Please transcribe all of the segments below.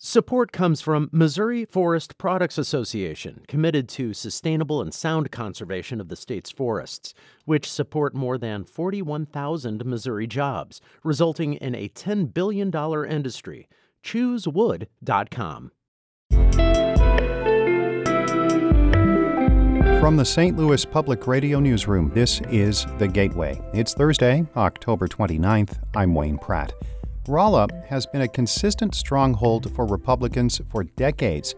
Support comes from Missouri Forest Products Association, committed to sustainable and sound conservation of the state's forests, which support more than 41,000 Missouri jobs, resulting in a $10 billion industry. ChooseWood.com. From the St. Louis Public Radio Newsroom, this is The Gateway. It's Thursday, October 29th. I'm Wayne Pratt. Rolla has been a consistent stronghold for Republicans for decades,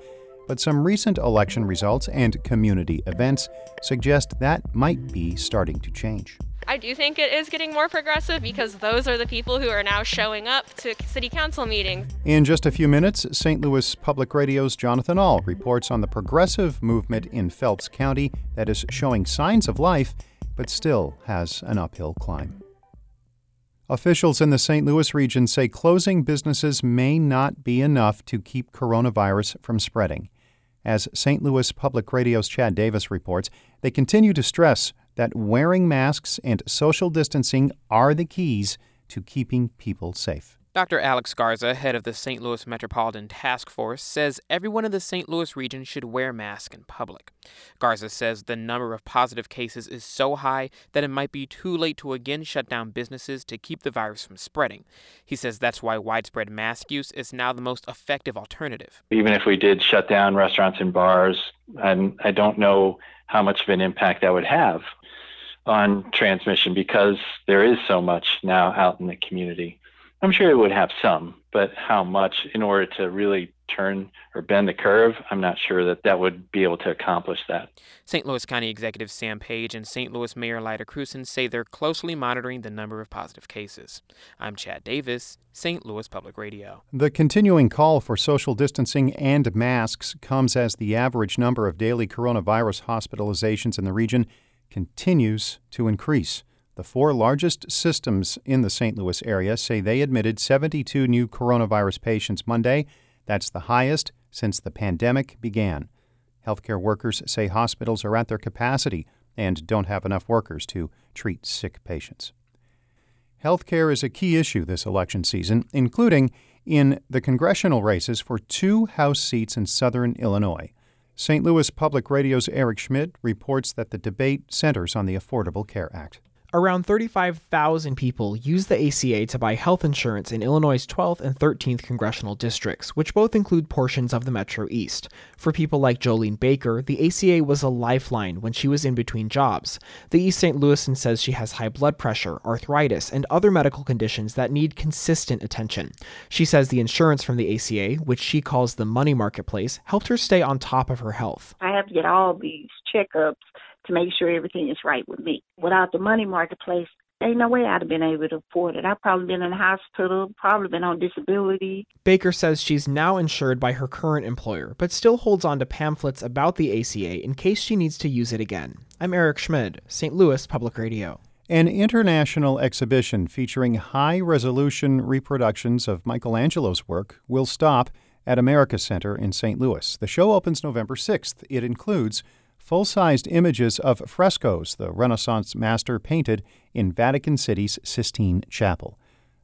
but some recent election results and community events suggest that might be starting to change. I do think it is getting more progressive because those are the people who are now showing up to city council meetings. In just a few minutes, St. Louis Public Radio's Jonathan Ahl reports on the progressive movement in Phelps County that is showing signs of life but still has an uphill climb. Officials in the St. Louis region say closing businesses may not be enough to keep coronavirus from spreading. As St. Louis Public Radio's Chad Davis reports, they continue to stress that wearing masks and social distancing are the keys to keeping people safe. Dr. Alex Garza, head of the St. Louis Metropolitan Task Force, says everyone in the St. Louis region should wear masks in public. Garza says the number of positive cases is so high that it might be too late to again shut down businesses to keep the virus from spreading. He says that's why widespread mask use is now the most effective alternative. Even if we did shut down restaurants and bars, and I don't know how much of an impact that would have on transmission because there is so much now out in the community. I'm sure it would have some, but how much in order to really turn or bend the curve, I'm not sure that that would be able to accomplish that. St. Louis County Executive Sam Page and St. Louis Mayor Lyda Krewson say they're closely monitoring the number of positive cases. I'm Chad Davis, St. Louis Public Radio. The continuing call for social distancing and masks comes as the average number of daily coronavirus hospitalizations in the region continues to increase. The four largest systems in the St. Louis area say they admitted 72 new coronavirus patients Monday. That's the highest since the pandemic began. Healthcare workers say hospitals are at their capacity and don't have enough workers to treat sick patients. Healthcare is a key issue this election season, including in the congressional races for two House seats in southern Illinois. St. Louis Public Radio's Eric Schmid reports that the debate centers on the Affordable Care Act. Around 35,000 people use the ACA to buy health insurance in Illinois' 12th and 13th congressional districts, which both include portions of the Metro East. For people like Jolene Baker, the ACA was a lifeline when she was in between jobs. The East St. Louisan says she has high blood pressure, arthritis, and other medical conditions that need consistent attention. She says the insurance from the ACA, which she calls the money marketplace, helped her stay on top of her health. I have to get all these checkups to make sure everything is right with me. Without the money marketplace, ain't no way I'd have been able to afford it. I've probably been in the hospital, probably been on disability. Baker says she's now insured by her current employer, but still holds on to pamphlets about the ACA in case she needs to use it again. I'm Eric Schmid, St. Louis Public Radio. An international exhibition featuring high resolution reproductions of Michelangelo's work will stop at America Center in St. Louis. The show opens November 6th. It includes full sized images of frescoes the Renaissance master painted in Vatican City's Sistine Chapel.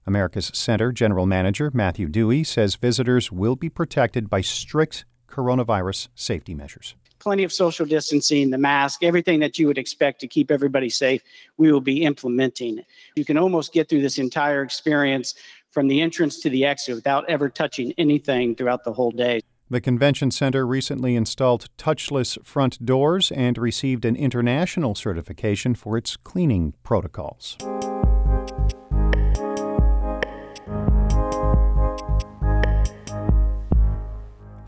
America's Center General Manager Matthew Dewey says visitors will be protected by strict coronavirus safety measures. Plenty of social distancing, the mask, everything that you would expect to keep everybody safe, we will be implementing. You can almost get through this entire experience from the entrance to the exit without ever touching anything throughout the whole day. The convention center recently installed touchless front doors and received an international certification for its cleaning protocols.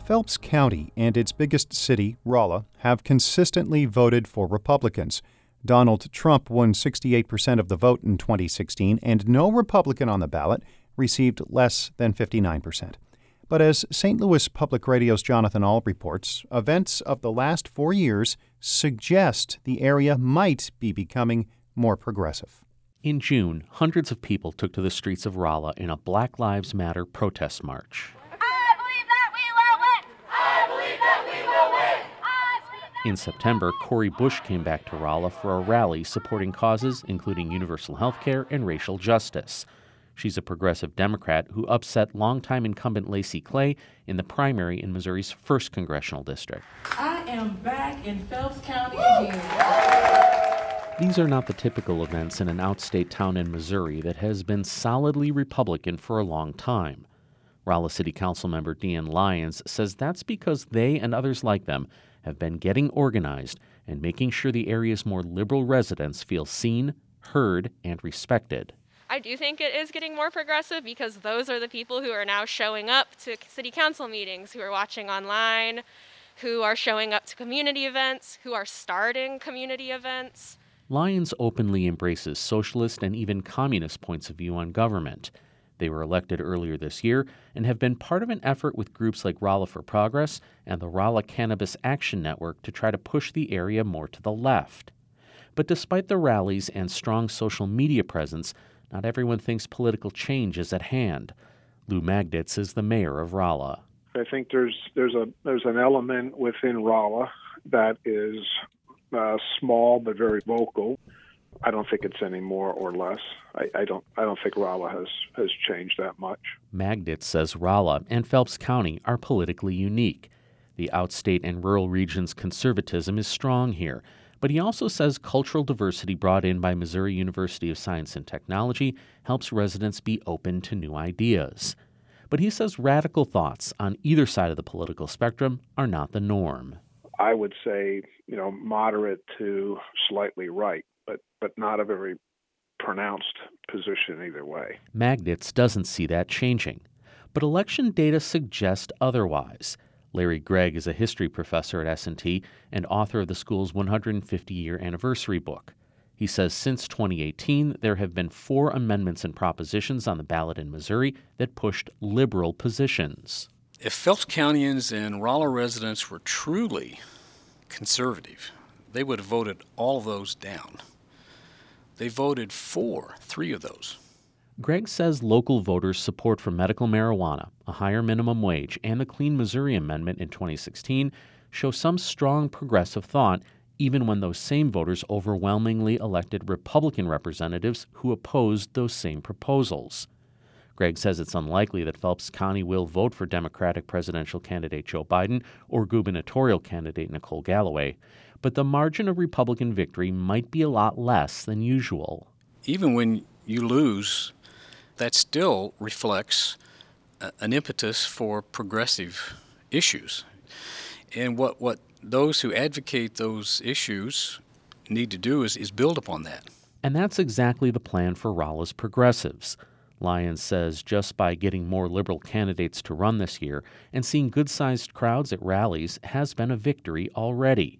Phelps County and its biggest city, Rolla, have consistently voted for Republicans. Donald Trump won 68% of the vote in 2016, and no Republican on the ballot received less than 59%. But as St. Louis Public Radio's Jonathan Ahl reports, events of the last four years suggest the area might be becoming more progressive. In June, hundreds of people took to the streets of Rolla in a Black Lives Matter protest march. I believe that we will win! I believe that we will win! In September, Cori Bush came back to Rolla for a rally supporting causes including universal health care and racial justice. She's a progressive Democrat who upset longtime incumbent Lacy Clay in the primary in Missouri's 1st congressional district. I am back in Phelps County again. These are not the typical events in an outstate town in Missouri that has been solidly Republican for a long time. Rolla City Council member Deanne Lyons says that's because they and others like them have been getting organized and making sure the area's more liberal residents feel seen, heard, and respected. I do think it is getting more progressive because those are the people who are now showing up to city council meetings, who are watching online, who are showing up to community events, who are starting community events. Lyons openly embraces socialist and even communist points of view on government. They were elected earlier this year and have been part of an effort with groups like Rolla for Progress and the Rolla Cannabis Action Network to try to push the area more to the left. But despite the rallies and strong social media presence, not everyone thinks political change is at hand. Lou Magdits is the mayor of Rolla. I think there's there's a there's an element within Rolla that is uh, small but very vocal. I don't think it's any more or less. I, I, don't I don't think Rolla has has changed that much. Magdits says Rolla and Phelps County are politically unique. The outstate and rural regions' conservatism is strong here, but he also says cultural diversity brought in by Missouri University of Science and Technology helps residents be open to new ideas. But he says radical thoughts on either side of the political spectrum are not the norm. I would say, you know, moderate to slightly right, but but not a very pronounced position either way. Magdits doesn't see that changing, but election data suggest otherwise. Larry Gregg is a history professor at S&T and author of the school's 150-year anniversary book. He says since 2018, there have been four amendments and propositions on the ballot in Missouri that pushed liberal positions. If Phelps Countyans and Rolla residents were truly conservative, they would have voted all of those down. They voted for three of those. Gregg says local voters' support for medical marijuana, a higher minimum wage, and the Clean Missouri Amendment in 2016 show some strong progressive thought, even when those same voters overwhelmingly elected Republican representatives who opposed those same proposals. Gregg says it's unlikely that Phelps County will vote for Democratic presidential candidate Joe Biden or gubernatorial candidate Nicole Galloway, but the margin of Republican victory might be a lot less than usual. Even when you lose that still reflects uh, an impetus for progressive issues. And what, what those who advocate those issues need to do is, is build upon that. And that's exactly the plan for Rolla's progressives. Lyons says just by getting more liberal candidates to run this year and seeing good sized crowds at rallies has been a victory already.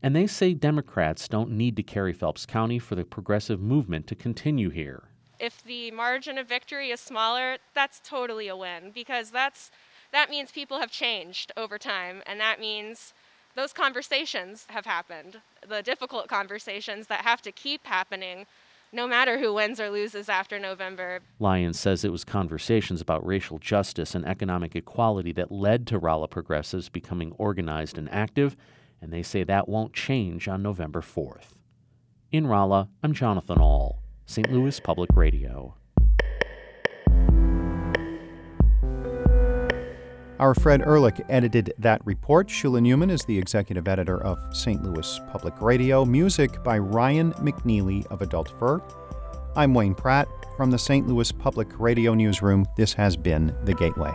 And they say Democrats don't need to carry Phelps County for the progressive movement to continue here if the margin of victory is smaller, that's totally a win because that's that means people have changed over time and that means those conversations have happened. The difficult conversations that have to keep happening no matter who wins or loses after November. Lyons says it was conversations about racial justice and economic equality that led to Rolla progressives becoming organized and active, and they say that won't change on November 4th. In Rolla, I'm Jonathan Ahl. St. Louis Public Radio. Our Fred Ehrlich edited that report. Shula Neuman is the executive editor of St. Louis Public Radio. Music by Ryan McNeely of Adult Fur. I'm Wayne Pratt from the St. Louis Public Radio Newsroom. This has been The Gateway.